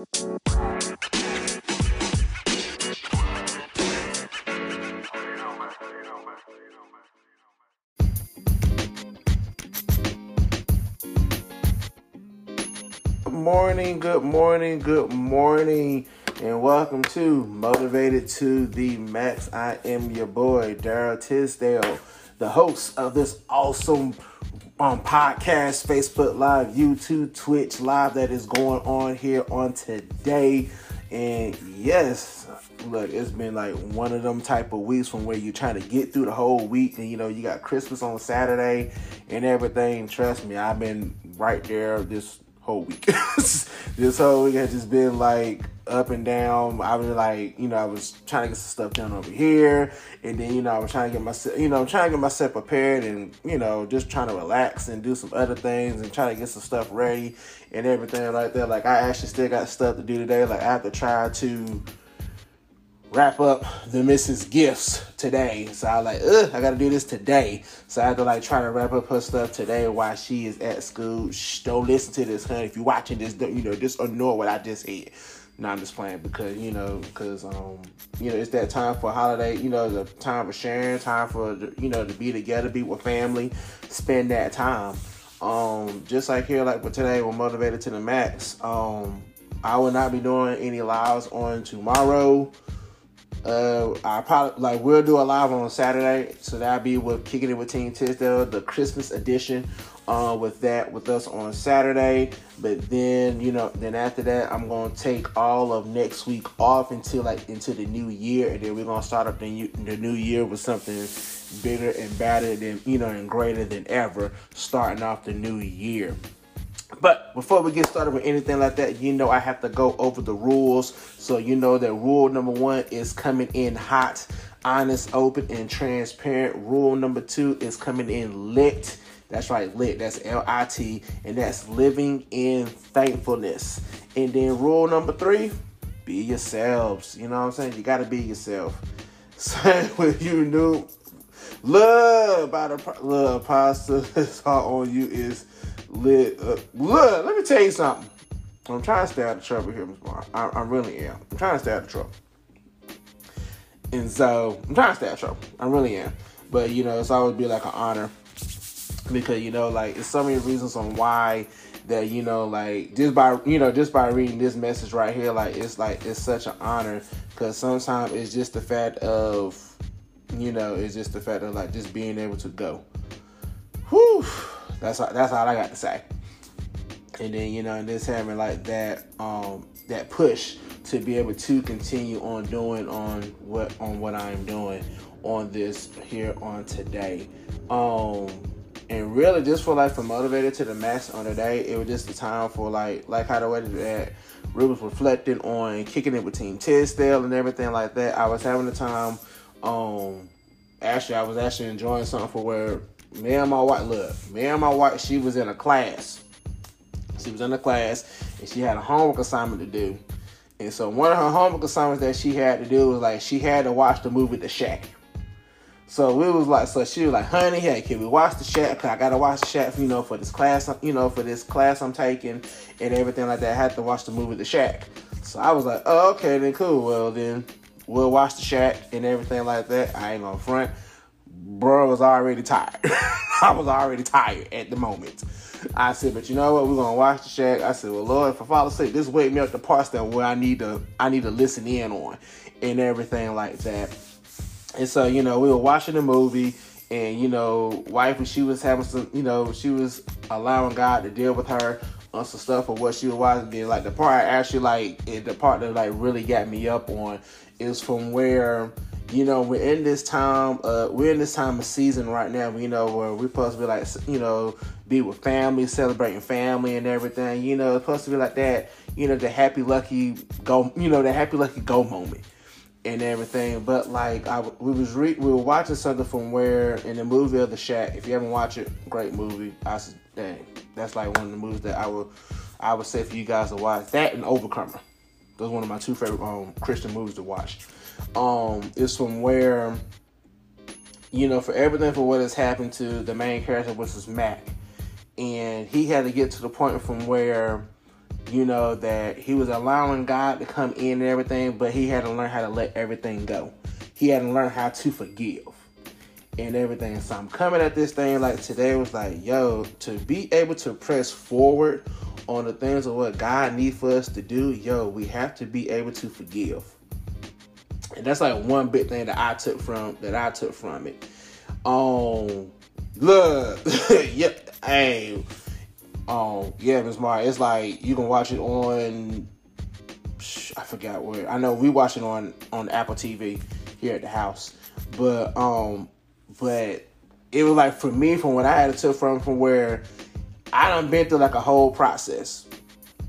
Good morning, good morning, good morning, and welcome to Motivated to the Max. I am your boy, Darryl Tisdale, the host of this awesome um, podcast, Facebook Live, YouTube, Twitch Live that is going on here on today. And yes, look, it's been like one of them type of weeks from where you're trying to get through the whole week, and you know, you got Christmas on Saturday and everything. Trust me, I've been right there this whole week. this whole week has just been like up and down. I was like, you know, I was trying to get some stuff done over here, and then you know, I was trying to get myself, you know, trying to get myself prepared, and you know, just trying to relax and do some other things, and trying to get some stuff ready and everything like that. Like I actually still got stuff to do today. Like I have to try to wrap up the Mrs. Gifts today. So I like, ugh, I gotta do this today. So I have to like try to wrap up her stuff today while she is at school. Shh, don't listen to this, honey. If you're watching this, don't, you know, just ignore what I just said. No, I'm just playing because you know, because um, you know, it's that time for holiday. You know, the time for sharing, time for you know to be together, be with family, spend that time. Um, just like here, like for today, we're motivated to the max. Um, I will not be doing any lives on tomorrow. Uh, I probably like we'll do a live on Saturday, so that'll be with kicking it with Team Tisdale, the Christmas edition. Uh, with that with us on Saturday, but then you know, then after that, I'm gonna take all of next week off until like into the new year, and then we're gonna start up the new, the new year with something bigger and better than you know and greater than ever, starting off the new year. But before we get started with anything like that, you know I have to go over the rules. So you know that rule number one is coming in hot, honest, open, and transparent. Rule number two is coming in lit. That's right, lit. That's L I T, and that's living in thankfulness. And then rule number three, be yourselves. You know what I'm saying? You gotta be yourself. Same with you, new love by the love pasta that's all on you is lit. Uh, look, let me tell you something. I'm trying to stay out of trouble here, Miss Bar. I, I really am. I'm trying to stay out of trouble. And so I'm trying to stay out of trouble. I really am. But you know, it's always be like an honor because you know, like it's so many reasons on why that you know, like just by you know, just by reading this message right here, like it's like it's such an honor because sometimes it's just the fact of you know, it's just the fact of like just being able to go. Whew. That's that's all I got to say. And then you know, just having like that um that push to be able to continue on doing on what on what I'm doing on this here on today. Um and really just for like for motivated to the max on the day, it was just the time for like like how the way that was reflecting on kicking it with Team Tisdale and everything like that. I was having the time um actually I was actually enjoying something for where me and my wife, look, me and my wife, she was in a class. She was in a class and she had a homework assignment to do. And so one of her homework assignments that she had to do was like she had to watch the movie The Shack. So we was like, so she was like, honey, hey, can we watch The Shack? I gotta watch The Shack, you know, for this class, you know, for this class I'm taking and everything like that. I had to watch the movie The Shack. So I was like, oh, okay, then cool. Well, then we'll watch The Shack and everything like that. I ain't gonna front bro was already tired. I was already tired at the moment. I said, but you know what? We're gonna watch the shack. I said, well, Lord, for Father's sake, this wake me up the parts that where I need to I need to listen in on and everything like that. And so, you know, we were watching the movie and you know, wife and she was having some, you know, she was allowing God to deal with her on some stuff of what she was watching. Then like the part I actually like and the part that like really got me up on is from where you know, we're in this time, uh, we're in this time of season right now, you know, where we're supposed to be like, you know, be with family, celebrating family and everything, you know, it's supposed to be like that, you know, the happy, lucky go, you know, the happy, lucky go moment and everything. But like, I, we was re- we were watching something from where in the movie of The Shack, if you haven't watched it, great movie. I said, dang, that's like one of the movies that I would, I would say for you guys to watch. That and Overcomer. Those are one of my two favorite um, Christian movies to watch um, is from where, you know, for everything for what has happened to the main character, which is Mac, and he had to get to the point from where you know, that he was allowing God to come in and everything, but he had to learn how to let everything go. He had to learn how to forgive and everything. So I'm coming at this thing like today was like, yo, to be able to press forward on the things of what God needs for us to do, yo, we have to be able to forgive. And that's like one big thing that I took from that I took from it. Um look, yeah, hey, um, yeah, Miss Mar, it's like you can watch it on I forgot where. I know we watch it on on Apple TV here at the house. But um but it was like for me from what I had to took from from where I done been through like a whole process.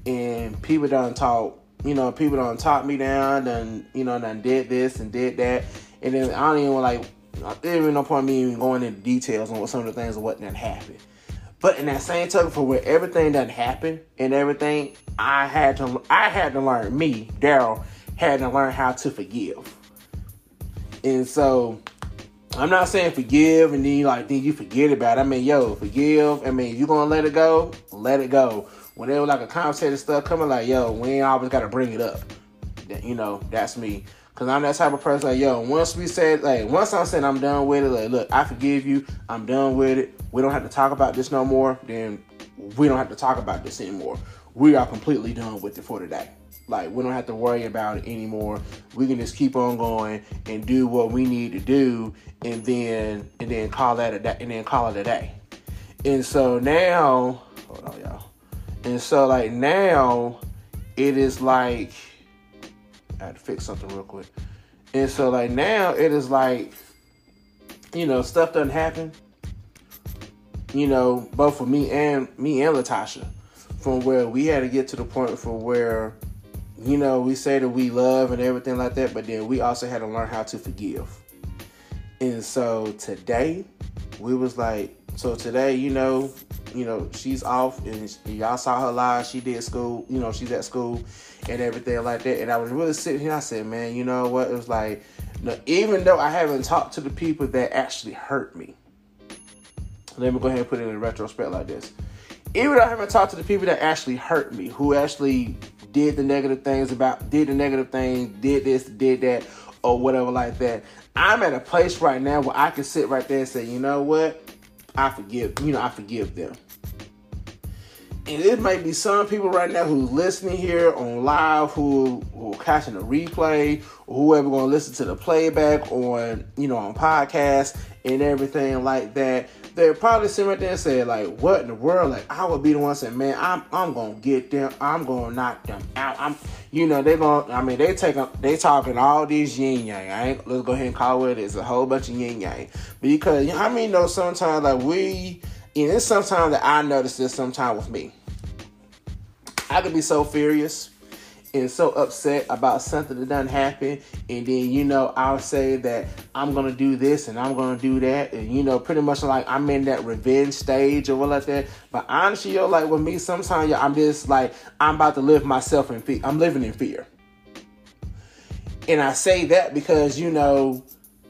And people done taught, you know, people don't talk me down, done, you know, done did this and did that. And then I don't even like there even no point me even going into details on what some of the things of what done happened. But in that same token, for where everything done happened and everything, I had to I had to learn me, Darryl, had to learn how to forgive. And so I'm not saying forgive and then you like then you forget about it. I mean, yo, forgive. I mean, you gonna let it go, let it go. Whenever like a conversation stuff coming, like, yo, we ain't always gotta bring it up. You know, that's me. Cause I'm that type of person. Like, yo, once we said, like, once I'm saying I'm done with it, like, look, I forgive you. I'm done with it. We don't have to talk about this no more. Then we don't have to talk about this anymore. We are completely done with it for today. Like we don't have to worry about it anymore. We can just keep on going and do what we need to do, and then and then call that a day, and then call it a day. And so now, hold on, y'all. And so like now, it is like I had to fix something real quick. And so like now, it is like you know stuff doesn't happen. You know, both for me and me and Latasha, from where we had to get to the point from where you know, we say that we love and everything like that, but then we also had to learn how to forgive. And so today, we was like, so today, you know, you know, she's off and y'all saw her live. She did school, you know, she's at school and everything like that. And I was really sitting here. I said, man, you know what? It was like, even though I haven't talked to the people that actually hurt me, let me go ahead and put it in retrospect like this. Even though I haven't talked to the people that actually hurt me, who actually did the negative things about, did the negative things, did this, did that, or whatever like that. I'm at a place right now where I can sit right there and say, you know what? I forgive, you know, I forgive them. And it might be some people right now who's listening here on live who who are catching the replay or whoever gonna listen to the playback on, you know, on podcast and everything like that they're probably sitting right there and say like, "What in the world?" Like I would be the one saying, "Man, I'm I'm gonna get them. I'm gonna knock them out. I'm, you know, they gonna. I mean, they take they talking all these yin yang. I ain't. Let's go ahead and call it. It's a whole bunch of yin yang because I mean, know sometimes like we, know, it's sometimes that I notice this sometimes with me. I could be so furious and so upset about something that doesn't happen and then you know i'll say that i'm gonna do this and i'm gonna do that and you know pretty much like i'm in that revenge stage or what like that. But honestly yo like with me sometimes yo, i'm just like i'm about to live myself in fear i'm living in fear. And i say that because you know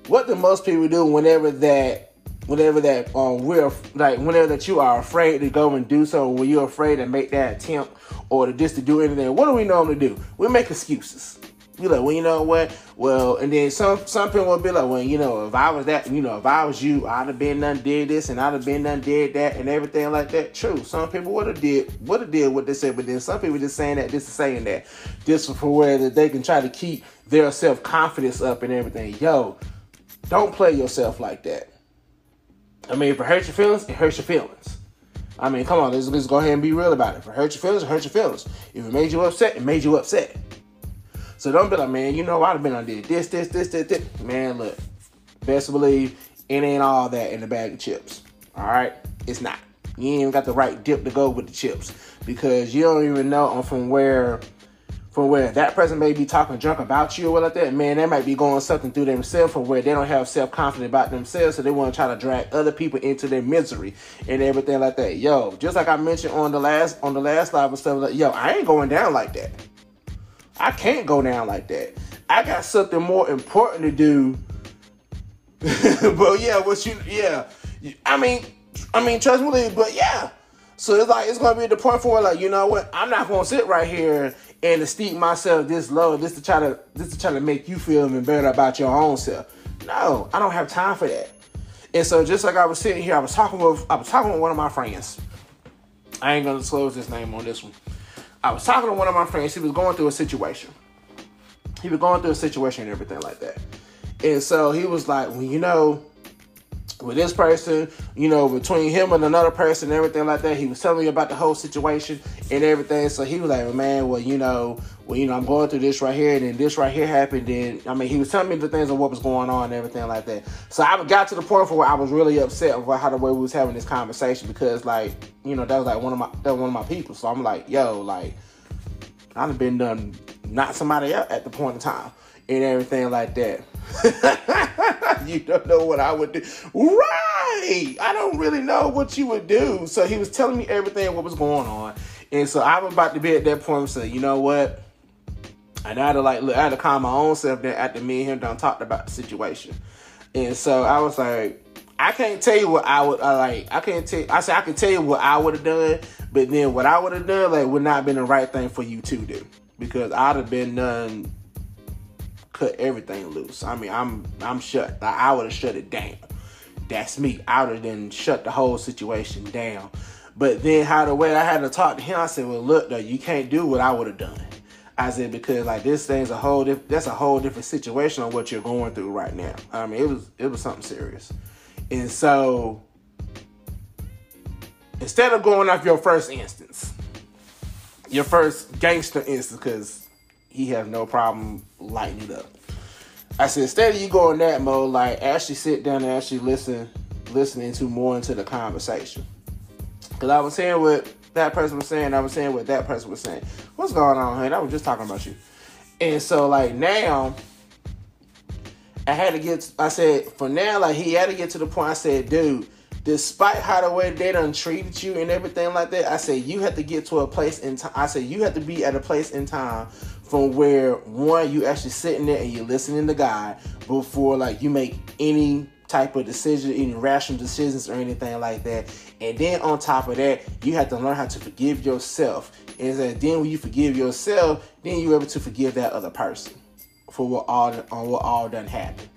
what do most people do whenever that whenever that um we're like whenever that you are afraid to go and do so when you're afraid to make that attempt or to just to do anything, what do we normally do? We make excuses. We like, well, you know what? Well, and then some some people will be like, well, you know, if I was that, you know, if I was you, I'd have been done did this and I'd have been done did that and everything like that. True. Some people would have did would have did what they said, but then some people just saying that, just saying that, just for where that they can try to keep their self confidence up and everything. Yo, don't play yourself like that. I mean, if it hurts your feelings, it hurts your feelings. I mean, come on, let's, let's go ahead and be real about it. If it hurt your feelings, it hurt your feelings. If it made you upset, it made you upset. So don't be like, man, you know, I'd have been on this, this, this, this, this, this. Man, look, best believe it ain't all that in the bag of chips. All right? It's not. You ain't even got the right dip to go with the chips because you don't even know from where from where that person may be talking junk about you or what like that, man, they might be going something through themselves from where they don't have self confidence about themselves, so they want to try to drag other people into their misery and everything like that. Yo, just like I mentioned on the last on the last live and stuff like, yo, I ain't going down like that. I can't go down like that. I got something more important to do. but yeah, what you yeah, I mean, I mean, trust me, but yeah. So it's like it's gonna be the point for like, you know what? I'm not gonna sit right here and esteem myself this low, just to try to just to try to make you feel even better about your own self. No, I don't have time for that. And so just like I was sitting here, I was talking with I was talking with one of my friends. I ain't gonna disclose his name on this one. I was talking to one of my friends. He was going through a situation. He was going through a situation and everything like that. And so he was like, well, you know, with this person, you know, between him and another person and everything like that. He was telling me about the whole situation and everything. So he was like, man, well, you know, well, you know, I'm going through this right here, and then this right here happened. And I mean, he was telling me the things of what was going on and everything like that. So I got to the point where I was really upset about how the way we was having this conversation because, like, you know, that was like one of my that one of my people. So I'm like, yo, like, I've been done not somebody else at the point in time and everything like that. you don't know what I would do. Right. I don't really know what you would do. So he was telling me everything what was going on. And so I was about to be at that point say, you know what? And I had to like look, I had to calm my own self down after me and him done talked about the situation. And so I was like, I can't tell you what I would I like. I can't tell. I said I can tell you what I would have done, but then what I would have done like would not have been the right thing for you to do because I'd have been done cut everything loose. I mean, I'm I'm shut. I would have shut it down. That's me. I would have then shut the whole situation down. But then how the way I had to talk to him, I said, "Well, look, though, you can't do what I would have done." I said because like this thing's a whole diff- that's a whole different situation on what you're going through right now. I mean, it was it was something serious, and so instead of going off your first instance, your first gangster instance, because he has no problem lighting it up. I said instead of you going that mode, like actually sit down and actually listen, listening to more into the conversation. Cause I was saying what that person was saying, I was saying what that person was saying. What's going on, honey? I was just talking about you. And so like now, I had to get. I said for now, like he had to get to the point. I said, dude, despite how the way they done treated you and everything like that, I said you have to get to a place in time. I said you have to be at a place in time from where one you actually sitting there and you're listening to God before like you make any type of decision, any rational decisions or anything like that. And then on top of that, you have to learn how to forgive yourself. And then when you forgive yourself, then you're able to forgive that other person for what all on what all done happened.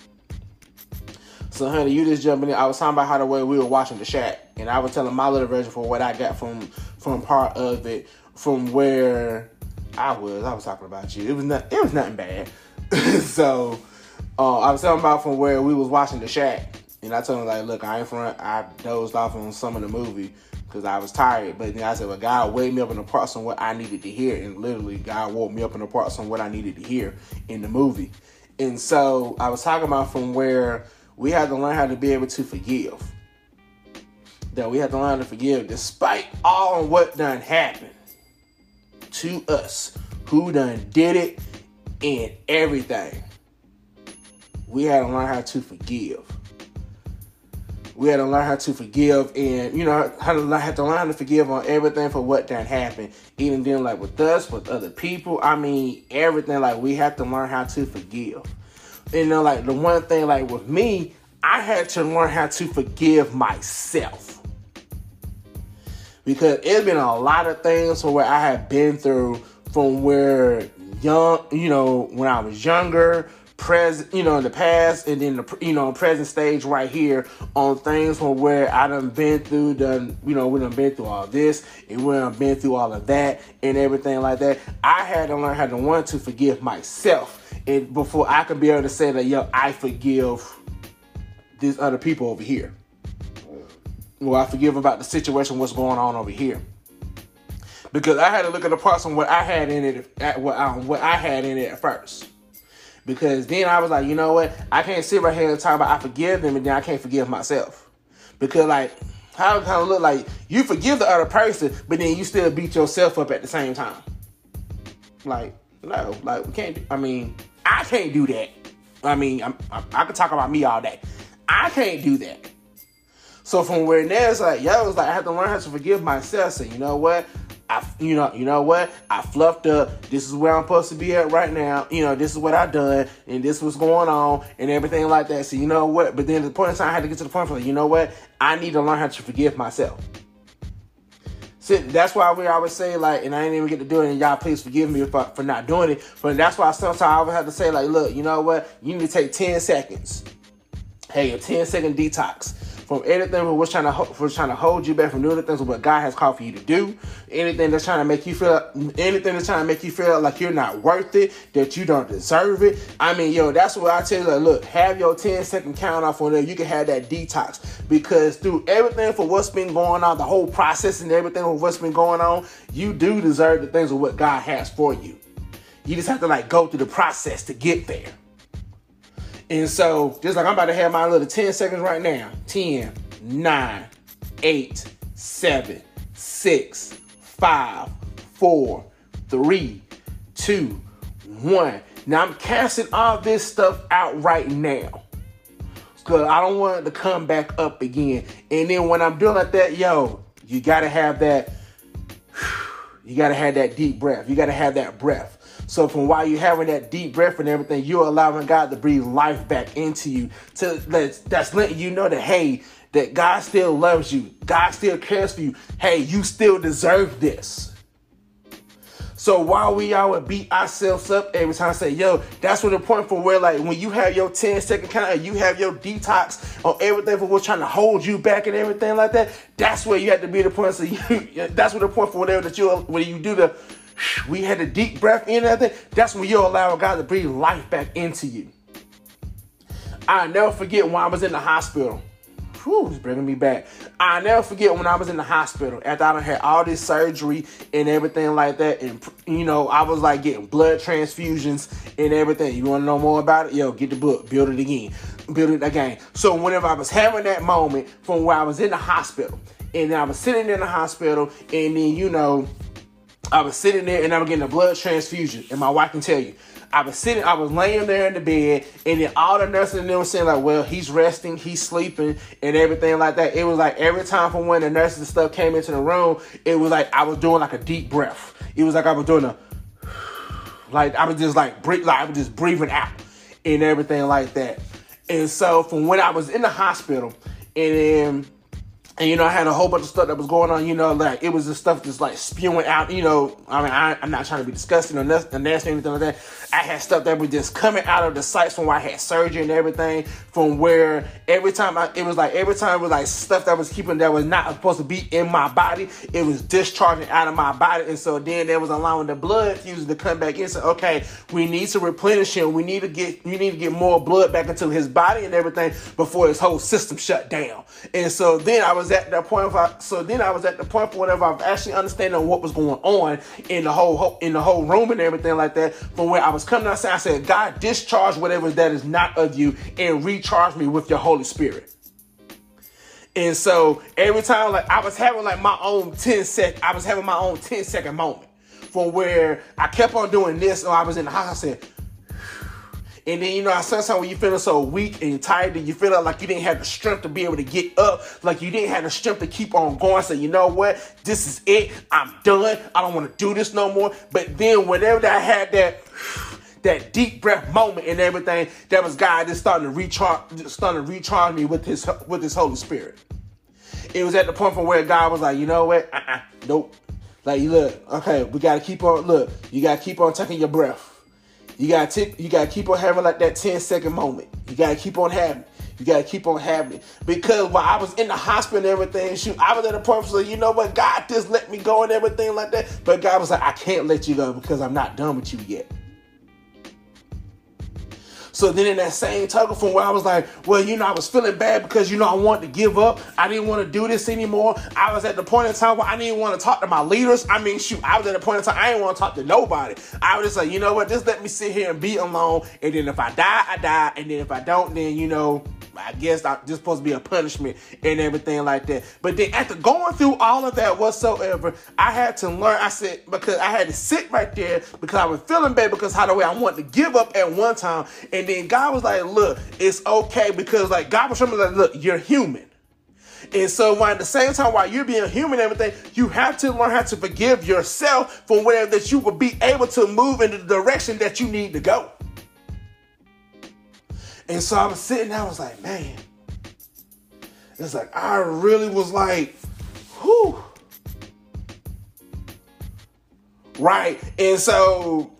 So, honey, you just jumping in. I was talking about how the way we were watching the Shack, and I was telling my little version for what I got from from part of it, from where I was. I was talking about you. It was not. It was nothing bad. so uh, I was talking about from where we was watching The Shack, and I told him like, look, I ain't front. I dozed off on some of the movie because I was tired. But then I said, well, God wake me up in the parts on what I needed to hear, and literally, God woke me up in the parts on what I needed to hear in the movie. And so I was talking about from where we had to learn how to be able to forgive. That we had to learn to forgive despite all what done happened to us, who done did it, and everything. We had to learn how to forgive. We had to learn how to forgive, and you know how to learn, to learn how to forgive on everything for what done happened. Even then, like with us, with other people. I mean, everything. Like we have to learn how to forgive. You know, like the one thing, like with me, I had to learn how to forgive myself because it's been a lot of things from where I have been through from where young, you know, when I was younger, present, you know, in the past, and then the, you know, present stage right here on things from where I done been through, done, you know, we done been through all this, and we done been through all of that, and everything like that. I had to learn how to want to forgive myself, and before I could be able to say that, yo, I forgive these other people over here. Well, I forgive about the situation, what's going on over here. Because I had to look at the parts on what I had in it, at what, um, what I had in it at first. Because then I was like, you know what? I can't sit right here and talk about I forgive them and then I can't forgive myself. Because like, how it kind of look like you forgive the other person, but then you still beat yourself up at the same time. Like, no, like we can't. I mean, I can't do that. I mean, I'm, I, I could talk about me all day. I can't do that. So from where now it's like, yo, it's like I have to learn how to forgive myself. So you know what? I, you know, you know what? I fluffed up. This is where I'm supposed to be at right now. You know, this is what I done, and this was going on, and everything like that. So you know what? But then the point in time, I had to get to the point where, you know what? I need to learn how to forgive myself. So that's why we always say like, and I didn't even get to do it, and y'all please forgive me for, for not doing it. But that's why sometimes I always have to say like, look, you know what? You need to take 10 seconds. Hey, a 10 second detox from anything from what's trying to what's trying to hold you back from doing the things of what God has called for you to do. Anything that's trying to make you feel anything that's trying to make you feel like you're not worth it, that you don't deserve it. I mean, yo, that's what I tell you. Like, look, have your 10 second count off on there. You can have that detox because through everything for what's been going on, the whole process and everything for what's been going on, you do deserve the things of what God has for you. You just have to like go through the process to get there. And so, just like I'm about to have my little 10 seconds right now 10, 9, 8, 7, 6, 5, 4, 3, 2, 1. Now I'm casting all this stuff out right now. Cause I don't want it to come back up again. And then when I'm doing like that, yo, you gotta have that, you gotta have that deep breath. You gotta have that breath. So from while you're having that deep breath and everything, you're allowing God to breathe life back into you. To that's, that's letting you know that hey, that God still loves you. God still cares for you. Hey, you still deserve this. So while we all would beat ourselves up every time I say, yo, that's what the point for where like when you have your 10 second count and you have your detox on everything for what's trying to hold you back and everything like that, that's where you have to be the point. So you, that's what the point for whatever that you when you do the we had a deep breath in everything. That's when you allow God to breathe life back into you. i never forget when I was in the hospital. Whew, it's bringing me back. i never forget when I was in the hospital after I had all this surgery and everything like that. And, you know, I was like getting blood transfusions and everything. You want to know more about it? Yo, get the book, build it again, build it again. So, whenever I was having that moment from where I was in the hospital and I was sitting in the hospital and then, you know, I was sitting there and I was getting a blood transfusion, and my wife can tell you. I was sitting, I was laying there in the bed, and then all the nurses and them were saying like, "Well, he's resting, he's sleeping, and everything like that." It was like every time from when the nurses and stuff came into the room, it was like I was doing like a deep breath. It was like I was doing a, like I was just like breathe, like I was just breathing out, and everything like that. And so from when I was in the hospital, and then and you know, I had a whole bunch of stuff that was going on. You know, like it was just stuff just like spewing out. You know, I mean, I, am not trying to be disgusting or nasty, or anything like that. I had stuff that was just coming out of the sites from where I had surgery and everything. From where every time I, it was like every time it was like stuff that was keeping that was not supposed to be in my body. It was discharging out of my body, and so then there was allowing the blood fusing to come back in. So okay, we need to replenish him. We need to get we need to get more blood back into his body and everything before his whole system shut down. And so then I was was at that point. I, so then I was at the point whenever I was actually understanding what was going on in the whole in the whole room and everything like that. From where I was coming outside, I said, God, discharge whatever that is not of you and recharge me with your Holy Spirit. And so every time, like I was having like my own 10 sec, I was having my own 10 second moment from where I kept on doing this, or I was in the house. I said, and then, you know, sometimes when you feeling so weak and tired that you feel like you didn't have the strength to be able to get up, like you didn't have the strength to keep on going. So, you know what? This is it. I'm done. I don't want to do this no more. But then, whenever I had that, that deep breath moment and everything, that was God just starting to recharge, starting to recharge me with His with His Holy Spirit. It was at the point from where God was like, you know what? Uh-uh, nope. Like, look, okay, we gotta keep on. Look, you gotta keep on taking your breath. You gotta take, you gotta keep on having like that 10 second moment. You gotta keep on having. You gotta keep on having it. Because while I was in the hospital and everything, shoot, I was at a point where you know what, God just let me go and everything like that. But God was like, I can't let you go because I'm not done with you yet. So then in that same token from where I was like, well, you know, I was feeling bad because, you know, I wanted to give up. I didn't want to do this anymore. I was at the point in time where I didn't want to talk to my leaders. I mean, shoot, I was at the point in time I didn't want to talk to nobody. I was just like, you know what, just let me sit here and be alone. And then if I die, I die. And then if I don't, then, you know, I guess I'm just supposed to be a punishment and everything like that. But then after going through all of that whatsoever, I had to learn. I said because I had to sit right there because I was feeling bad because how the way I wanted to give up at one time, and then God was like, "Look, it's okay," because like God was showing me like, "Look, you're human." And so, while at the same time, while you're being human and everything, you have to learn how to forgive yourself for whatever that you will be able to move in the direction that you need to go. And so I was sitting there, I was like, man, it's like I really was like, whew. right? And so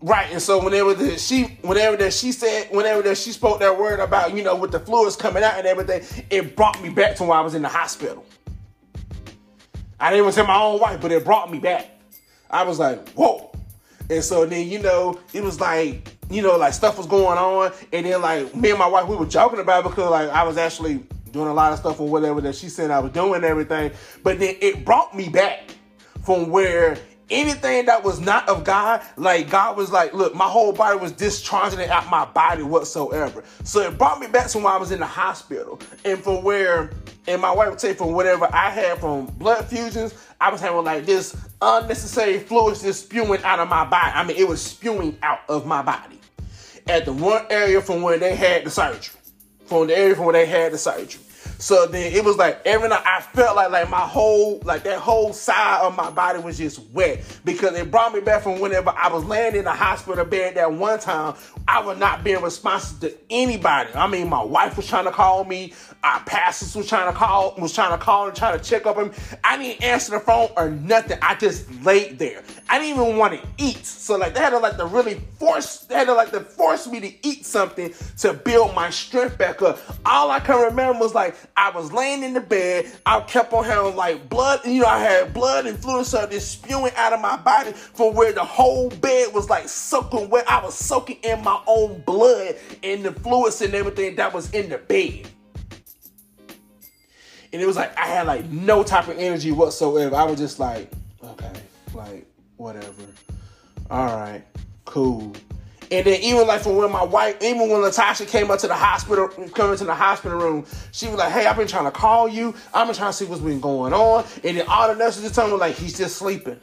Right, and so whenever the, she, whenever that she said, whenever that she spoke that word about, you know, with the fluids coming out and everything, it brought me back to when I was in the hospital. I didn't even tell my own wife, but it brought me back. I was like, whoa. And so then, you know, it was like, you know, like stuff was going on. And then like me and my wife, we were joking about it because like I was actually doing a lot of stuff or whatever that she said I was doing everything. But then it brought me back from where anything that was not of God, like God was like, look, my whole body was discharging it out my body whatsoever. So it brought me back to when I was in the hospital. And from where, and my wife would say from whatever I had from blood fusions, I was having like this unnecessary fluids just spewing out of my body. I mean, it was spewing out of my body. At the one area from where they had the surgery. From the area from where they had the surgery. So then it was like every night I felt like like my whole like that whole side of my body was just wet because it brought me back from whenever I was laying in the hospital bed that one time I was not being responsive to anybody. I mean my wife was trying to call me, our pastors was trying to call was trying to call and try to check up him. I didn't answer the phone or nothing. I just laid there. I didn't even want to eat. So like they had to like to really force they had to like to force me to eat something to build my strength back up. All I can remember was like I was laying in the bed. I kept on having like blood, you know, I had blood and fluid stuff just spewing out of my body from where the whole bed was like soaking wet. I was soaking in my own blood and the fluids and everything that was in the bed. And it was like I had like no type of energy whatsoever. I was just like, okay, like whatever. All right, cool. And then even like from when my wife, even when Latasha came up to the hospital, coming to the hospital room, she was like, "Hey, I've been trying to call you. I've been trying to see what's been going on." And then all the nurses just told me like he's just sleeping.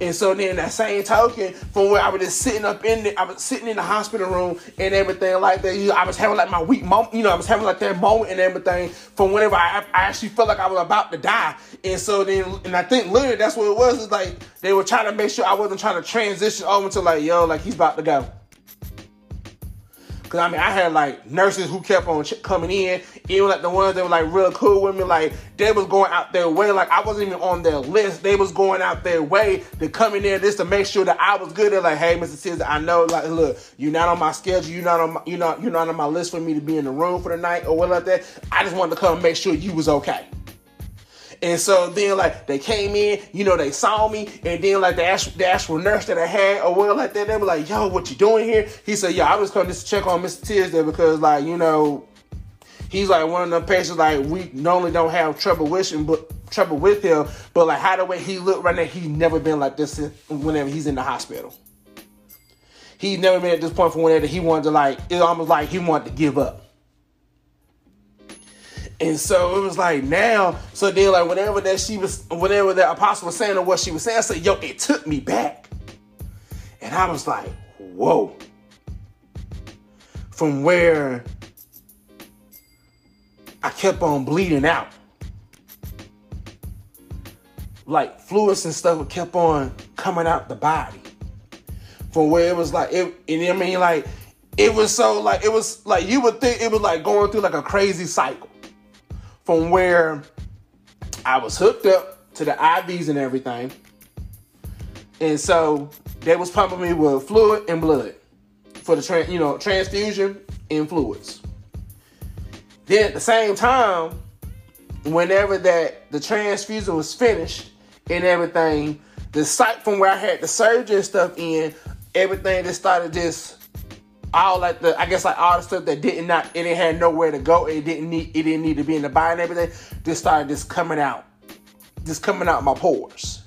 And so then that same token, from where I was just sitting up in the, I was sitting in the hospital room and everything like that. You know, I was having like my weak moment, you know, I was having like that moment and everything from whenever I, I actually felt like I was about to die. And so then, and I think literally that's what it was. Is like they were trying to make sure I wasn't trying to transition over to like, yo, like he's about to go. Cause I mean, I had like nurses who kept on ch- coming in, even like the ones that were like real cool with me. Like they was going out their way. Like I wasn't even on their list. They was going out their way to come in there just to make sure that I was good. They're like, hey, Mr. Tiz, I know. Like, look, you're not on my schedule. You're not on. My, you're not. You're not on my list for me to be in the room for the night or what like that. I just wanted to come make sure you was okay. And so then like they came in, you know, they saw me, and then like the actual, the actual nurse that I had or whatever like that, they were like, yo, what you doing here? He said, yeah, I was coming just to check on Mr. Tisdale because like, you know, he's like one of them patients like we normally don't have trouble with him, but trouble with him, but like how the way he looked right now, he's never been like this whenever he's in the hospital. He's never been at this point from whenever he wanted to like it's almost like he wanted to give up. And so it was like now, so then like whatever that she was, whatever that apostle was saying or what she was saying, I said, yo, it took me back. And I was like, whoa. From where I kept on bleeding out. Like fluids and stuff kept on coming out the body. From where it was like it, and I mean like it was so like it was like you would think it was like going through like a crazy cycle from where I was hooked up to the IVs and everything. And so they was pumping me with fluid and blood for the tra- you know transfusion and fluids. Then at the same time, whenever that the transfusion was finished and everything, the site from where I had the surgery and stuff in, everything just started just all like the I guess like all the stuff that didn't not it had nowhere to go. It didn't need it didn't need to be in the body and everything. Just started just coming out, just coming out my pores.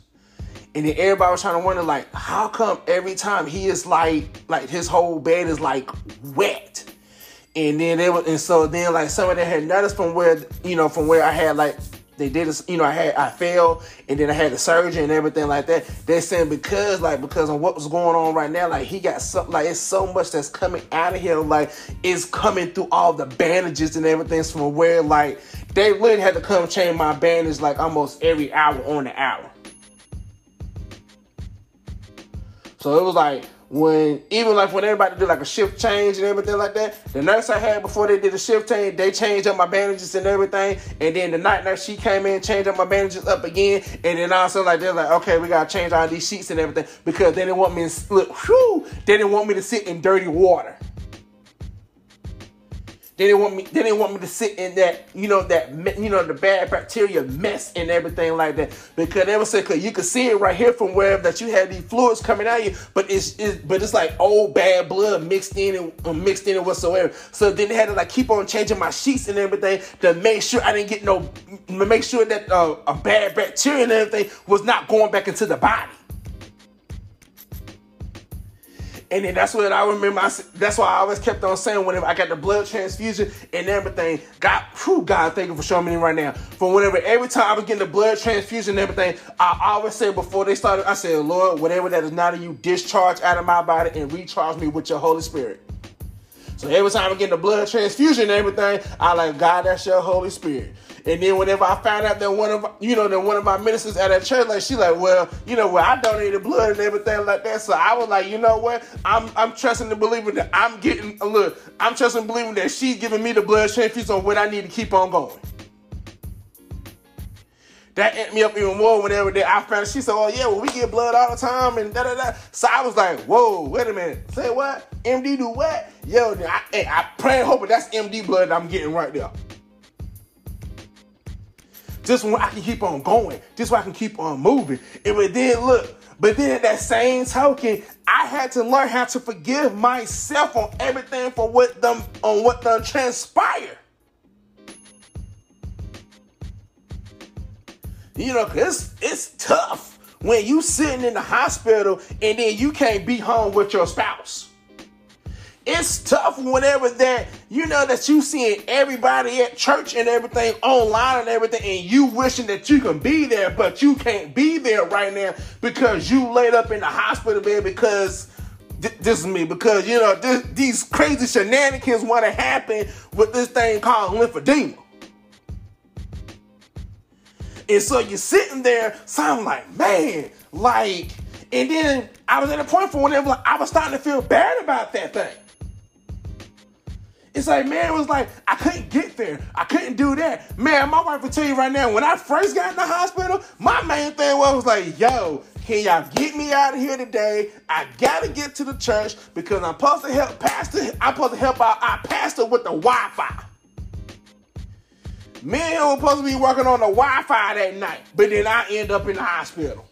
And then everybody was trying to wonder like, how come every time he is like like his whole bed is like wet? And then they were and so then like some of them had noticed from where you know from where I had like they did this, you know, I had I fell and then I had the surgery and everything like that. They're saying because like because of what was going on right now, like he got something like it's so much that's coming out of him, like it's coming through all the bandages and everything from where like they literally had to come change my bandage like almost every hour on the hour. So it was like when even like when everybody did like a shift change and everything like that, the nurse I had before they did the shift change, they changed up my bandages and everything. And then the night nurse she came in, changed up my bandages up again, and then also like they're like, okay, we gotta change all these sheets and everything because they didn't want me to look. Whew, they didn't want me to sit in dirty water. They didn't want me. They didn't want me to sit in that, you know, that you know the bad bacteria mess and everything like that. Because they would say, cause you could see it right here from wherever that you had these fluids coming out of you, but it's, it's but it's like old bad blood mixed in and uh, mixed in and whatsoever. So then they had to like keep on changing my sheets and everything to make sure I didn't get no, make sure that uh, a bad bacteria and everything was not going back into the body. And then that's what I remember. I, that's why I always kept on saying whenever I got the blood transfusion and everything, God, whew, God, thank you for showing me right now. For whenever, every time I was getting the blood transfusion and everything, I always said before they started, I said, Lord, whatever that is not of you, discharge out of my body and recharge me with your Holy Spirit. So every time I'm getting the blood transfusion and everything, I like, God, that's your Holy Spirit. And then whenever I found out that one of you know that one of my ministers at that church, like she like, well, you know, well, I donated blood and everything like that. So I was like, you know what? I'm I'm trusting the believer that I'm getting look. I'm trusting and believing that she's giving me the blood transfusion on what I need to keep on going. That ate me up even more whenever they, I found She said, Oh, yeah, well, we get blood all the time and da da da. So I was like, Whoa, wait a minute. Say what? MD do what? Yo, I, I pray and hoping that's MD blood I'm getting right there. Just when I can keep on going. Just so I can keep on moving. And but then look, but then at that same token, I had to learn how to forgive myself on everything for what them on what done transpired. You know, it's, it's tough when you sitting in the hospital and then you can't be home with your spouse it's tough whenever that you know that you seeing everybody at church and everything online and everything and you wishing that you can be there but you can't be there right now because you laid up in the hospital bed because th- this is me because you know th- these crazy shenanigans want to happen with this thing called lymphedema. And so you're sitting there so i'm like man like and then i was at a point for whenever like, i was starting to feel bad about that thing it's like, man, it was like, I couldn't get there. I couldn't do that. Man, my wife will tell you right now, when I first got in the hospital, my main thing was, was like, yo, can y'all get me out of here today? I gotta get to the church because I'm supposed to help pastor. I'm supposed to help out our pastor with the Wi-Fi. Me and him were supposed to be working on the Wi-Fi that night, but then I end up in the hospital.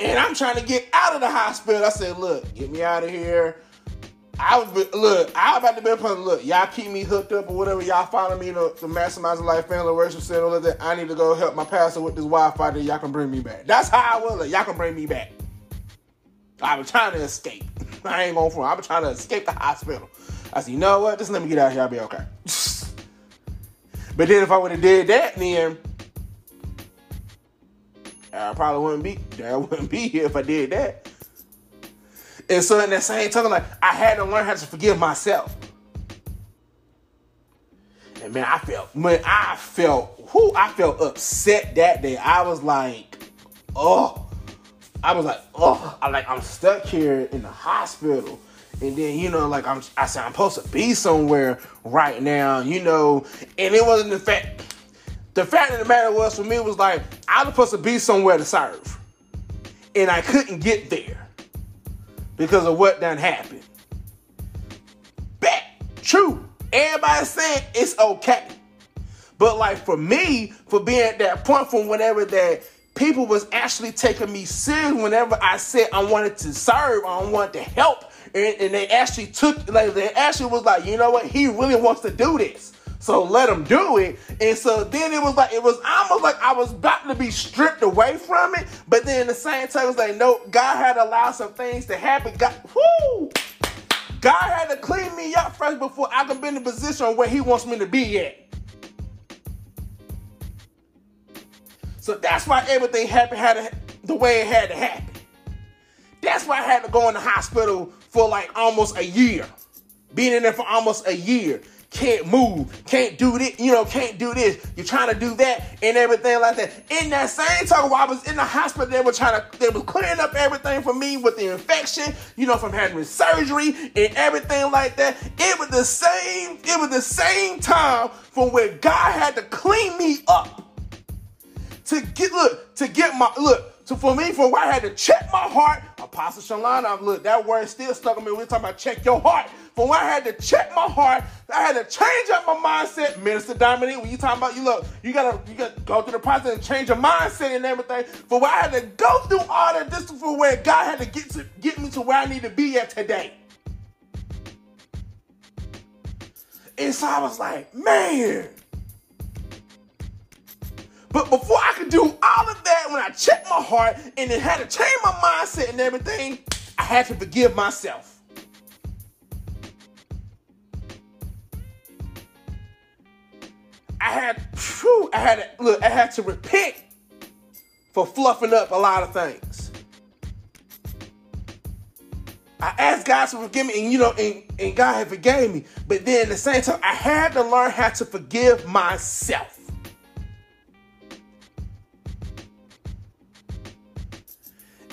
And I'm trying to get out of the hospital. I said, look, get me out of here. I was look, I was about to be upon look, y'all keep me hooked up or whatever. Y'all follow me to, to Maximizing Life Family Worship Center. That I need to go help my pastor with this Wi-Fi that y'all can bring me back. That's how I was. Y'all can bring me back. I was trying to escape. I ain't going for. I was trying to escape the hospital. I said, you know what? Just let me get out here. I'll be okay. but then if I would have did that, then I probably wouldn't be. I wouldn't be here if I did that. And so in that same token, like I had to learn how to forgive myself. And man, I felt man, I felt who I felt upset that day. I was like, oh, I was like, oh, I like I'm stuck here in the hospital. And then, you know, like I'm I said I'm supposed to be somewhere right now, you know, and it wasn't the fact the fact of the matter was for me was like I was supposed to be somewhere to serve. And I couldn't get there because of what done happened. Bet, true. Everybody saying it's okay. But like for me, for being at that point from whenever that people was actually taking me serious whenever I said I wanted to serve, I wanted to help. And, and they actually took like they actually was like, you know what, he really wants to do this. So let him do it. And so then it was like, it was almost like I was about to be stripped away from it. But then the same time, it was like, no, God had allowed some things to happen. God, whoo! God had to clean me up first before I can be in the position where He wants me to be at. So that's why everything happened had to, the way it had to happen. That's why I had to go in the hospital for like almost a year. Being in there for almost a year can't move, can't do this, you know, can't do this. You're trying to do that and everything like that. In that same time, while I was in the hospital, they were trying to, they were clearing up everything for me with the infection, you know, from having surgery and everything like that. It was the same, it was the same time from where God had to clean me up to get look to get my look. So for me, for where I had to check my heart, Apostle Shalana, look, that word still stuck on me. We're talking about check your heart. For when I had to check my heart, I had to change up my mindset. Minister Dominique, when you talking about you look, you gotta you gotta go through the process and change your mindset and everything. For when I had to go through all that, this for where God had to get to get me to where I need to be at today. And so I was like, man. But before I could do all of that, when I checked my heart and then had to change my mindset and everything, I had to forgive myself. I had, I had to, look, I had to repent for fluffing up a lot of things. I asked God to forgive me, and you know, and, and God had forgave me. But then at the same time, I had to learn how to forgive myself.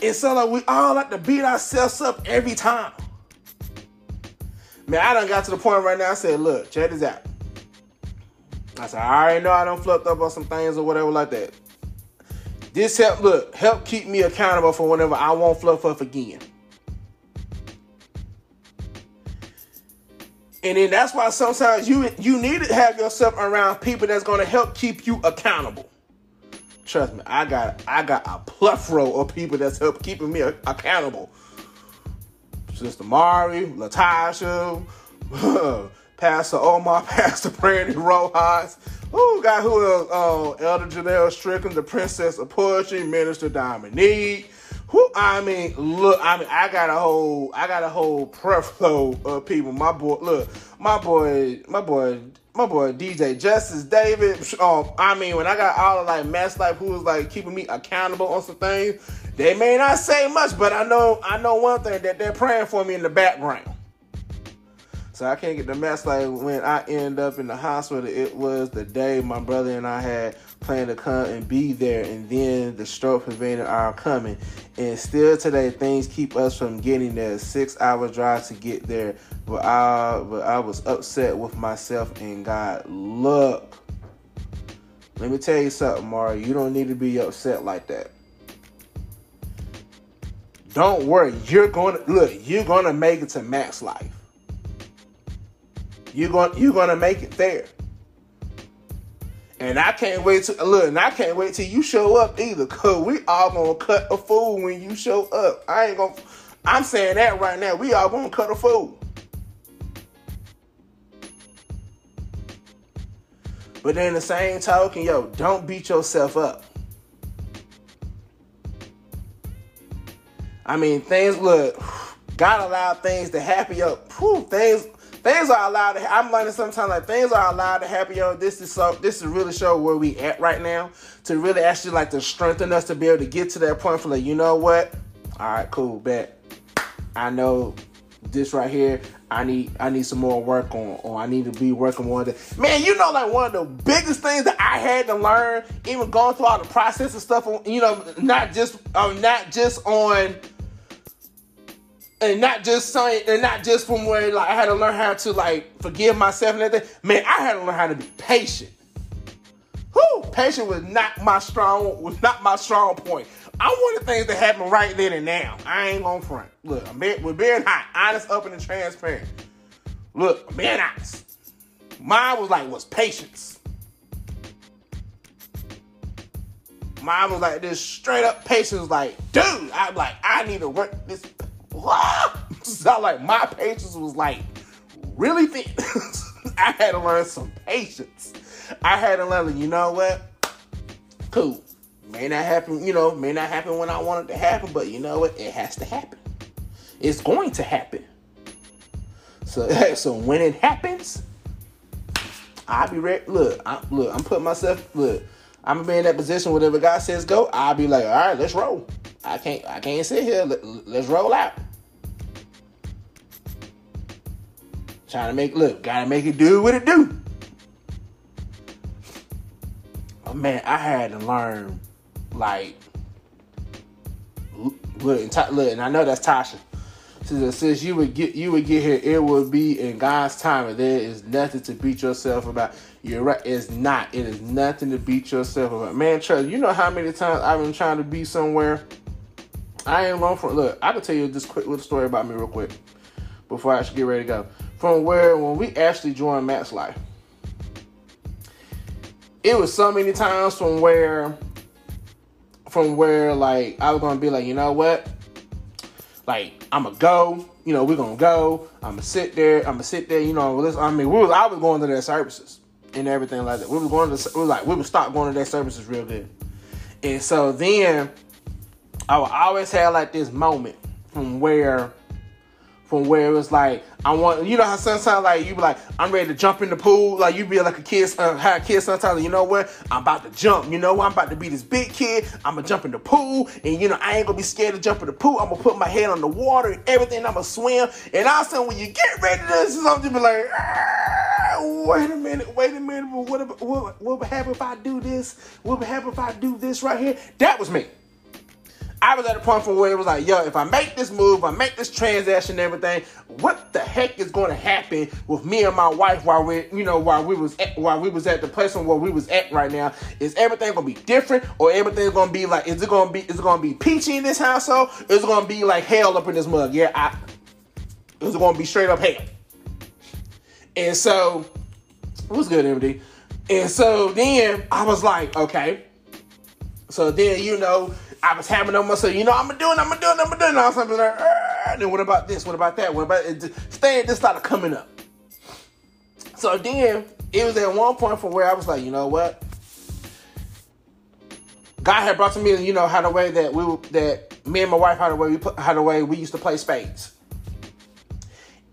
And so like we all like to beat ourselves up every time. Man, I done got to the point right now. I said, look, check this out. I said, I already know I don't fluffed up on some things or whatever like that. This help look, help keep me accountable for whenever I won't fluff up again. And then that's why sometimes you you need to have yourself around people that's gonna help keep you accountable. Trust me, I got I got a plethora of people that's help keeping me accountable. Sister Mari, Latasha, Pastor Omar, Pastor Brandy Rojas. Who got who else? Oh, Elder Janelle Strickland, the Princess of Poetry, Minister Dominique. Who I mean, look, I mean, I got a whole, I got a whole plethora of people. My boy, look, my boy, my boy my boy DJ Justice David. Um, I mean, when I got all of like Max Life who was like keeping me accountable on some things, they may not say much, but I know I know one thing that they're praying for me in the background. So I can't get the mess like when I end up in the hospital. It was the day my brother and I had planned to come and be there, and then the stroke prevented our coming. And still today, things keep us from getting there. Six hour drive to get there, but I but I was upset with myself and God. Look, let me tell you something, Mari. You don't need to be upset like that. Don't worry. You're gonna look. You're gonna make it to max life. You're going you're gonna make it there. And I can't wait to look, and I can't wait till you show up either. Cause we all gonna cut a fool when you show up. I ain't gonna I'm saying that right now. We all gonna cut a fool. But then the same token, yo, don't beat yourself up. I mean, things look, God allowed things to happen. Yo, whew, things things are allowed to. I'm learning sometimes like things are allowed to happen. Yo, this is so. This is really show where we at right now to really actually like to strengthen us to be able to get to that point for like, you know what? All right, cool, bet. I know this right here. I need I need some more work on, or I need to be working more. The, man, you know, like one of the biggest things that I had to learn, even going through all the process and stuff. You know, not just um, not just on and not just saying, and not just from where like I had to learn how to like forgive myself and everything. Man, I had to learn how to be patient. Who patient was not my strong was not my strong point. I wanted things to happen right then and now. I ain't gonna front. Look, I'm being, we're being hot, honest, open, and transparent. Look, I'm being honest. Mine was like was patience. Mine was like this straight up patience. Like, dude, I'm like, I need to work this so like my patience was like really thin. I had to learn some patience. I had to learn, you know what? Cool. May not happen, you know, may not happen when I want it to happen, but you know what? It has to happen. It's going to happen. So, so when it happens, I'll be ready. Look, I, look, I'm putting myself. Look, I'm gonna be in that position. Whatever God says go, I'll be like, all right, let's roll. I can't, I can't sit here. Let, let's roll out. Trying to make look, gotta make it do what it do. Oh man, I had to learn like look, look, and I know that's Tasha. Since, since you would get you would get here, it would be in God's time, and there is nothing to beat yourself about. You're right, it's not. It is nothing to beat yourself about. Man, trust you know how many times I've been trying to be somewhere. I ain't wrong for look. I can tell you this quick little story about me real quick before I actually get ready to go. From where when we actually joined Max Life, it was so many times from where from where like I was gonna be like, you know what? Like I'ma go, you know, we're gonna go. I'ma sit there. I'ma sit there. You know, I mean, we was I was going to their services and everything like that. We was going to, we was like, we would stop going to their services real good. And so then I would always have like this moment from where from where it was like I want you know how sometimes like you be like I'm ready to jump in the pool. Like you be like a kid uh, how a kid sometimes you know what? I'm about to jump. You know I'm about to be this big kid. I'm gonna jump in the pool. And you know I ain't gonna be scared to jump in the pool. I'm gonna put my head on the water and everything. I'm gonna swim. And all of a sudden when you get ready to this just be like ah, wait a minute wait a minute. What, what, what would happen if I do this? What would happen if I do this right here? That was me I was at a point from where it was like, yo, if I make this move, I make this transaction and everything, what the heck is going to happen with me and my wife while we, you know, while we was at, while we was at the place where we was at right now? Is everything gonna be different, or everything gonna be like, is it gonna be, is it gonna be peachy in this household? Is it gonna be like hell up in this mug? Yeah, I, is it gonna be straight up hell? And so, what's good, MD? And so then I was like, okay. So then you know I was hammering on myself, you know, I'm gonna do it, I'm gonna do it, I'm gonna do it. And all something like, and then what about this? What about that? What about it? Staying, this started coming up. So then it was at one point from where I was like, you know what? God had brought to me, you know, how the way that we that me and my wife how the way we how the way we used to play spades.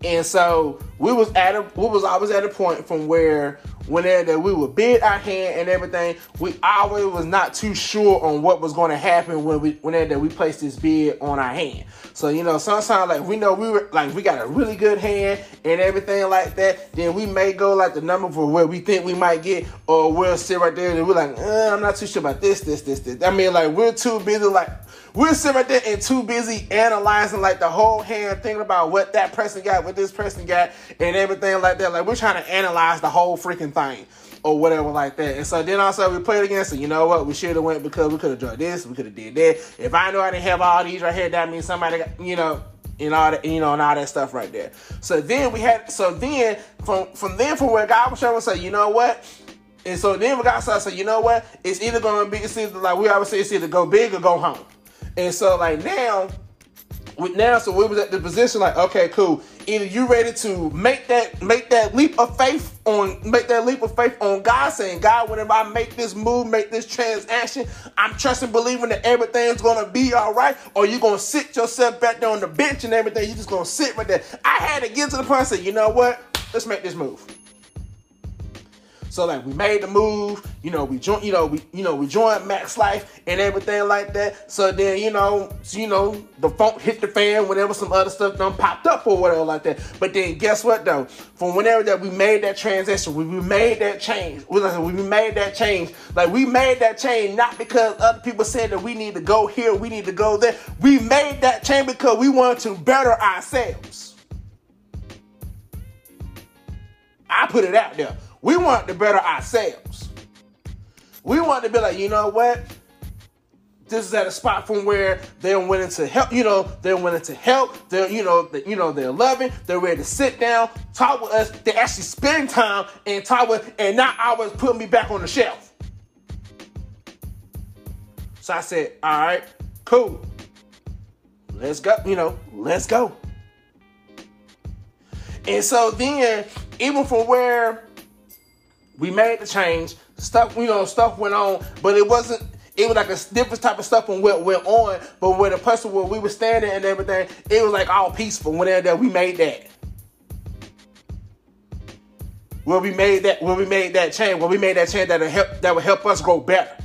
And so we was at a we was I was at a point from where whenever we would bid our hand and everything, we always was not too sure on what was going to happen when we whenever we placed this bid on our hand. So you know, sometimes like we know we were like we got a really good hand and everything like that. Then we may go like the number for where we think we might get, or we'll sit right there and we're like, uh, I'm not too sure about this, this, this, this. I mean, like we're too busy like we're sitting right there and too busy analyzing like the whole hand, thinking about what that person got, what this person got, and everything like that. Like we're trying to analyze the whole freaking thing or whatever like that. And so then also we played against it. You know what? We should have went because we could have done this, we could have did that. If I know I didn't have all these right here, that means somebody got, you know, and all that, you know, and all that stuff right there. So then we had, so then from from then from where God was showing us, say, you know what? And so then we got started say, you know what? It's either gonna be, it's either like we always say, it's either go big or go home. And so like now, with now, so we was at the position like, okay, cool. Either you ready to make that make that leap of faith on make that leap of faith on God, saying, God, whenever I make this move, make this transaction, I'm trusting, believing that everything's gonna be all right, or you gonna sit yourself back there on the bench and everything, you just gonna sit right there. I had to get to the point and say, you know what? Let's make this move. So like we made the move, you know, we joined, you know, we you know, we joined Max Life and everything like that. So then, you know, so, you know, the funk hit the fan whenever some other stuff done popped up or whatever like that. But then guess what though? From whenever that we made that transition, we, we made that change. We, we made that change. Like we made that change not because other people said that we need to go here, we need to go there. We made that change because we wanted to better ourselves. I put it out there. We want to better ourselves. We want to be like, you know what? This is at a spot from where they're willing to help. You know, they're willing to help. They're, you know, they, you know, they're loving. They're ready to sit down, talk with us. They actually spend time and talk with, and not always put me back on the shelf. So I said, all right, cool. Let's go. You know, let's go. And so then, even from where we made the change. Stuff, you know, stuff went on, but it wasn't. It was like a different type of stuff when what went on. But where the person where we were standing and everything, it was like all peaceful. Whenever that we made that, where we made that, where we made that change, where we made that change that help that would help us grow better.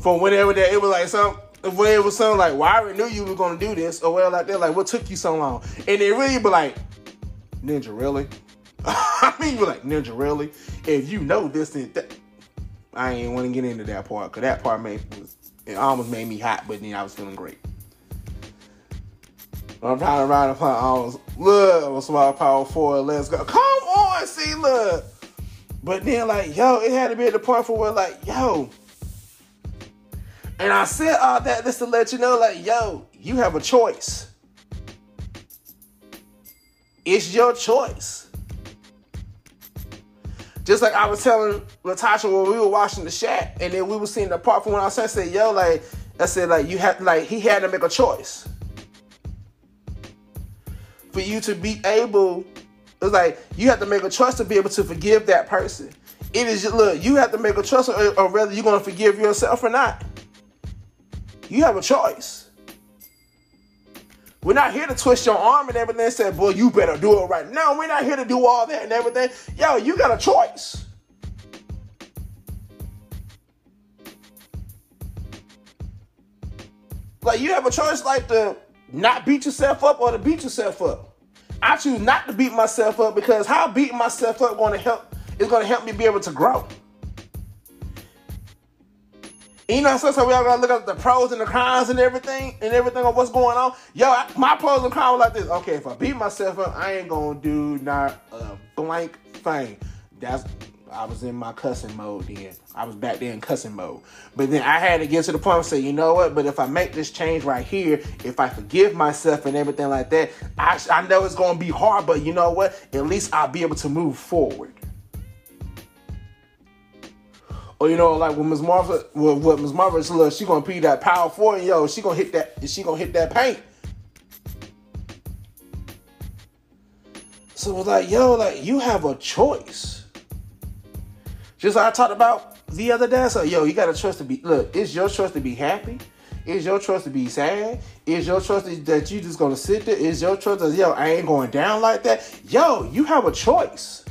From whenever that it was like some where it was something like, well, I already knew you were gonna do this, or well, like that, like, what took you so long? And they really be like, Ninja, really? I mean, you're like, Ninja, really? If you know this and that, I ain't want to get into that part, because that part made, it almost made me hot, but then I was feeling great. I'm trying to ride a plan. I was look, I'm small power four. Let's go. Come on, see, look. But then, like, yo, it had to be at the point for where, like, yo. And I said all that just to let you know, like, yo, you have a choice. It's your choice. Just like I was telling Latasha when we were watching the Shack, and then we were seeing the part from when I said, said, yo, like, I said, like, you had, like, he had to make a choice for you to be able it's like you have to make a choice to be able to forgive that person. It is look, you have to make a choice or, or whether you're gonna forgive yourself or not. You have a choice. We're not here to twist your arm and everything and say, boy, you better do it right. now. we're not here to do all that and everything. Yo, you got a choice. Like you have a choice like to not beat yourself up or to beat yourself up. I choose not to beat myself up because how beating myself up going to help is going to help me be able to grow. And you know, so we all gotta look at the pros and the cons and everything and everything of what's going on. Yo, my pros and cons like this. Okay, if I beat myself up, I ain't gonna do not a blank thing. That's I was in my cussing mode then. I was back there in cussing mode. But then I had to get to the point and say, you know what? But if I make this change right here, if I forgive myself and everything like that, I, I know it's going to be hard, but you know what? At least I'll be able to move forward. Or you know, like when Ms. Martha, well, what Ms. Martha look, she gonna pee that power four, and yo, she gonna hit that, she gonna hit that paint. So it's like, yo, like you have a choice. Just like I talked about the other day. So, yo, you got to trust to be, look, it's your choice to be happy. It's your choice to be sad. It's your choice that you just gonna sit there. It's your choice that yo, I ain't going down like that. Yo, you have a choice.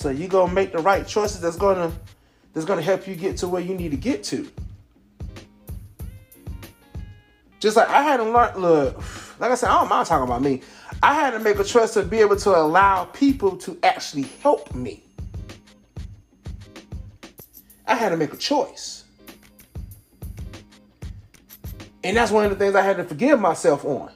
So you gonna make the right choices that's gonna that's gonna help you get to where you need to get to. Just like I had to learn, look, like I said, I don't mind talking about me. I had to make a choice to be able to allow people to actually help me. I had to make a choice. And that's one of the things I had to forgive myself on.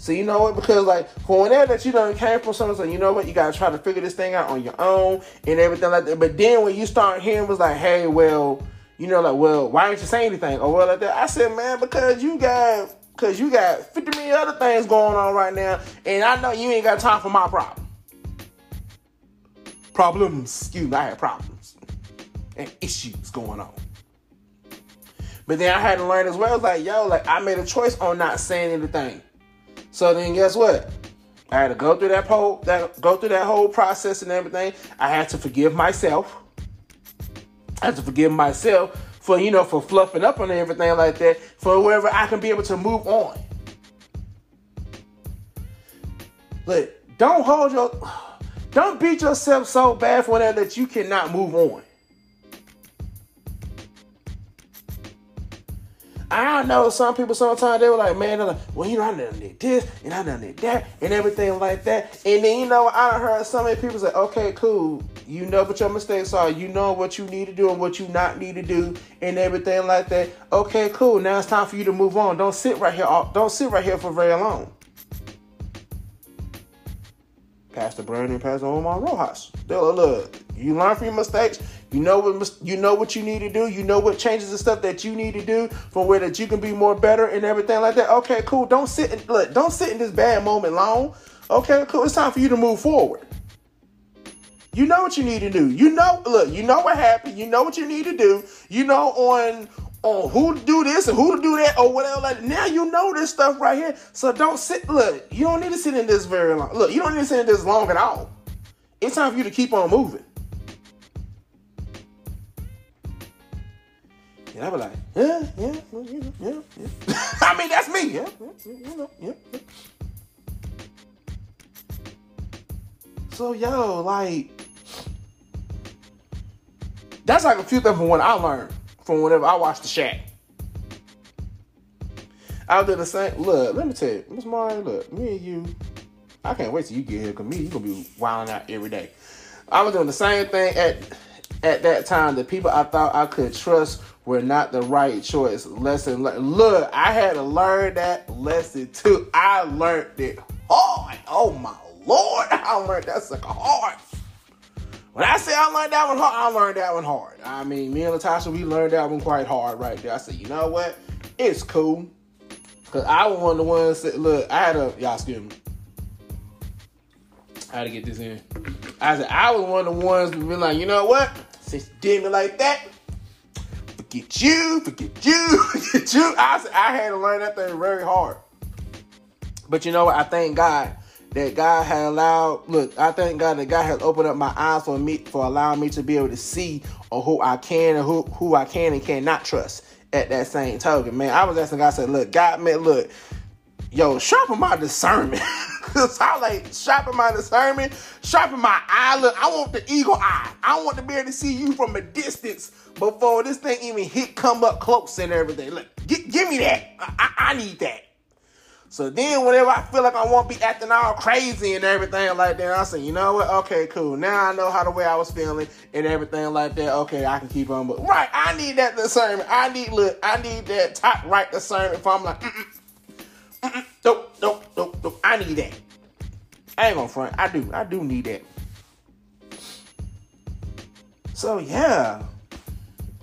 So you know what? Because like for whenever that you done came from something, so you know what? You gotta try to figure this thing out on your own and everything like that. But then when you start hearing was like, hey, well, you know, like, well, why didn't you say anything? Or well like that. I said, man, because you got Cause you got 50 million other things going on right now, and I know you ain't got time for my problem. Problems, excuse me, I had problems and issues going on. But then I had to learn as well, like, yo, like I made a choice on not saying anything. So then guess what? I had to go through that whole that go through that whole process and everything. I had to forgive myself. I had to forgive myself for you know for fluffing up on everything like that for wherever I can be able to move on. Look, don't hold your don't beat yourself so bad for that that you cannot move on. I don't know some people sometimes they were like, man, like, well, you know, I done did this and I done did that and everything like that. And then, you know, I heard so many people say, okay, cool. You know what your mistakes are. You know what you need to do and what you not need to do and everything like that. Okay, cool. Now it's time for you to move on. Don't sit right here. Don't sit right here for very long. Pastor Brandon and Pastor Omar Rojas. They'll look. You learn from your mistakes. You know what you know what you need to do. You know what changes and stuff that you need to do from where that you can be more better and everything like that. Okay, cool. Don't sit in, look. Don't sit in this bad moment long. Okay, cool. It's time for you to move forward. You know what you need to do. You know, look. You know what happened. You know what you need to do. You know on on who to do this and who to do that or whatever. Like now you know this stuff right here. So don't sit. Look, you don't need to sit in this very long. Look, you don't need to sit in this long at all. It's time for you to keep on moving. And I be like, yeah, yeah, yeah, yeah. I mean, that's me. Yeah, yeah, yeah, yeah. So yo, like, that's like a few things from what I learned from whenever I watched The Shack. I did the same. Look, let me tell you, Miss Marley, look, me and you, I can't wait till you get here because me, you gonna be wilding out every day. I was doing the same thing at at that time. The people I thought I could trust were not the right choice. Lesson Look, I had to learn that lesson too. I learned it hard. Oh my lord, I learned that sucker hard. When I say I learned that one hard, I learned that one hard. I mean, me and Latasha, we learned that one quite hard right there. I said, you know what? It's cool. Cause I was one of the ones that look, I had a y'all excuse me. I had to get this in. I said I was one of the ones to be like, you know what? Since you did me like that, forget you, forget you, forget you. I I had to learn that thing very hard. But you know what? I thank God that God had allowed. Look, I thank God that God has opened up my eyes for me for allowing me to be able to see or who I can and who who I can and cannot trust at that same token, man. I was asking God, I said, look, God, man, look, yo, sharpen my discernment. Cause I like sharpen my discernment, sharpen my eye. Look, I want the eagle eye. I want to be able to see you from a distance before this thing even hit, come up close and everything. Look, give me that. I-, I-, I need that. So then, whenever I feel like I won't be acting all crazy and everything like that, I say, you know what? Okay, cool. Now I know how the way I was feeling and everything like that. Okay, I can keep on. But right, I need that discernment. I need look. I need that top right discernment. If I'm like, mm-mm, mm-mm, nope, nope, nope, nope. I need that. I ain't gonna front. I do. I do need that. So yeah,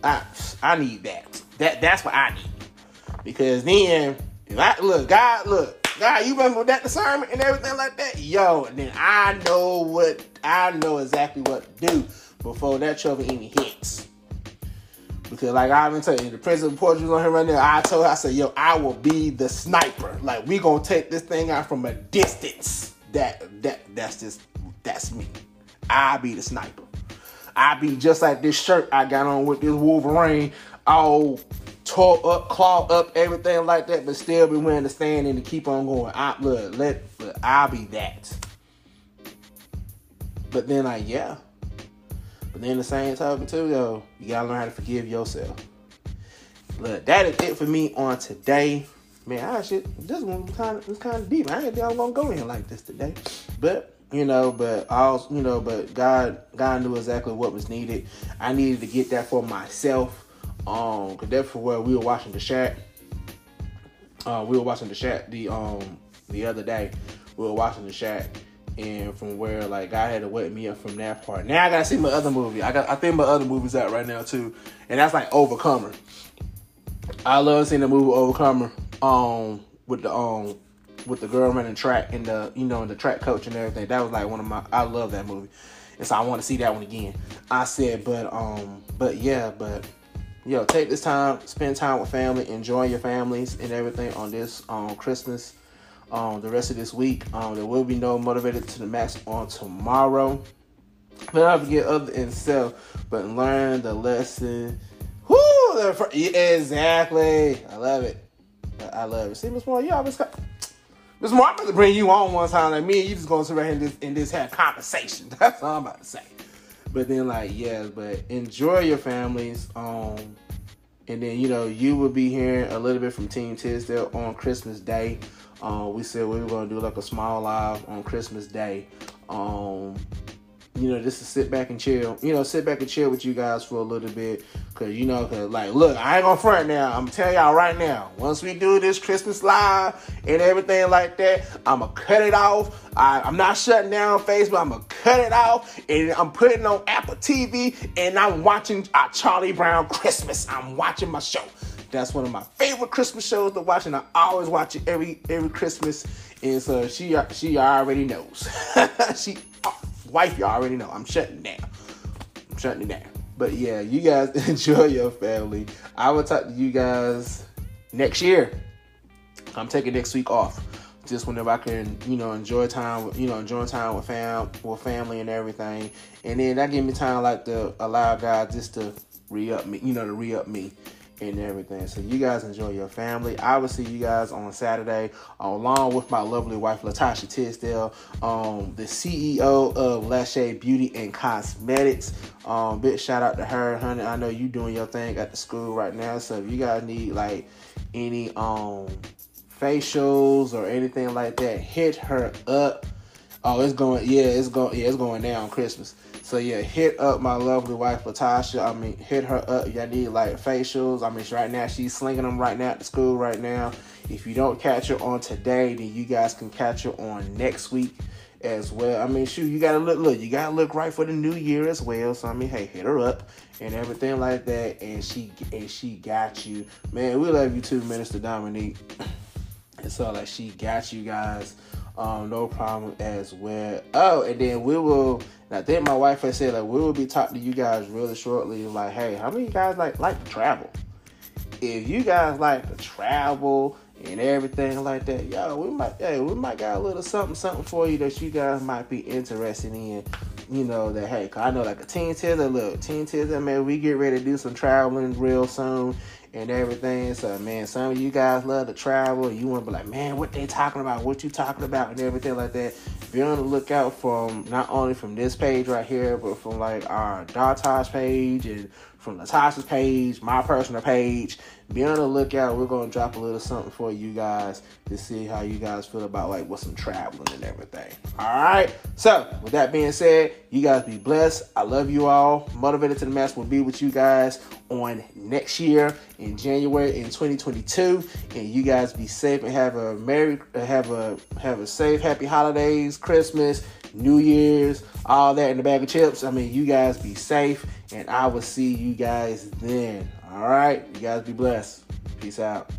I I need that. That that's what I need because then I, look, God, look, God, you been with that discernment and everything like that, yo. And then I know what I know exactly what to do before that trouble even hits. Because like I've been telling you, the president of Portugal on here right now, I told her, I said, yo, I will be the sniper. Like we gonna take this thing out from a distance. That that that's just that's me. I be the sniper. I be just like this shirt I got on with this Wolverine, all tore up, clawed up, everything like that, but still be willing to stand and to keep on going. I look, let look, I'll be that. But then like yeah. But then the same token too, though, you gotta learn how to forgive yourself. Look, that is it for me on today. Man, I should this one was kind of was kind of deep. I didn't think I was gonna go in like this today, but you know, but I also, you know, but God, God knew exactly what was needed. I needed to get that for myself um, cause that's for where we were watching the Shack. Uh, we were watching the Shack the um the other day. We were watching the Shack, and from where like God had to wake me up from that part. Now I gotta see my other movie. I got I think my other movie's out right now too, and that's like Overcomer. I love seeing the movie Overcomer. Um, with the um with the girl running track and the you know and the track coach and everything. That was like one of my I love that movie. And so I want to see that one again. I said, but um, but yeah, but yo, take this time, spend time with family, enjoy your families and everything on this um, Christmas. Um, the rest of this week, um, there will be no motivated to the max on tomorrow. But not forget other than self, but learn the lesson. Whoo! Exactly. I love it. I love it. See, Miss Moore, you always got. Miss Moore, I'm to bring you on one time. Like me and you just gonna sit right here in this, in this have conversation. That's all I'm about to say. But then like yeah, but enjoy your families. Um and then you know you will be hearing a little bit from Team Tisdale on Christmas Day. Uh, we said we were gonna do like a small live on Christmas Day. Um you know, just to sit back and chill. You know, sit back and chill with you guys for a little bit, cause you know, cause like, look, I ain't gonna front now. I'm telling y'all right now. Once we do this Christmas live and everything like that, I'ma cut it off. I, am not shutting down Facebook. I'ma cut it off, and I'm putting on Apple TV, and I'm watching uh, Charlie Brown Christmas. I'm watching my show. That's one of my favorite Christmas shows to watch, and I always watch it every every Christmas. And so she she already knows. she wife, y'all already know. I'm shutting down. I'm shutting it down. But yeah, you guys enjoy your family. I will talk to you guys next year. I'm taking next week off. Just whenever I can, you know, enjoy time, you know, enjoy time with fam, with family and everything, and then that give me time like to allow God just to re up me, you know, to re up me, and everything. So you guys enjoy your family. I will see you guys on Saturday, along with my lovely wife Latasha Tisdale, um, the CEO of Lachey Beauty and Cosmetics. Um, big shout out to her, honey. I know you doing your thing at the school right now. So if you guys need like any um facials or anything like that, hit her up. Oh, it's going. Yeah, it's going. Yeah, it's going down Christmas. So yeah, hit up my lovely wife Latasha. I mean, hit her up. Y'all need like facials. I mean, right now she's slinging them right now at the school right now. If you don't catch her on today, then you guys can catch her on next week as well. I mean, shoot, you gotta look, look, you gotta look right for the new year as well. So I mean, hey, hit her up and everything like that, and she and she got you, man. We love you too, Minister Dominique. And so like she got you guys. Um, no problem as well. Oh, and then we will. I think my wife has said like we will be talking to you guys really shortly. Like, hey, how many guys like like travel? If you guys like to travel and everything like that, yo, we might, hey, we might got a little something, something for you that you guys might be interested in. You know that hey, cause I know like a teen teaser, look, teen teaser, man, we get ready to do some traveling real soon and everything. So man, some of you guys love to travel. You want to be like, man, what they talking about? What you talking about? And everything like that. Be on the lookout from not only from this page right here, but from like our Dartage page and from Latasha's page, my personal page. Be on the lookout. We're gonna drop a little something for you guys to see how you guys feel about like what's some traveling and everything. All right. So with that being said, you guys be blessed. I love you all. Motivated to the max will be with you guys on next year in January in 2022. And you guys be safe and have a merry, have a have a safe, happy holidays, Christmas, New Year's, all that in the bag of chips. I mean, you guys be safe, and I will see you guys then. All right, you guys be blessed. Peace out.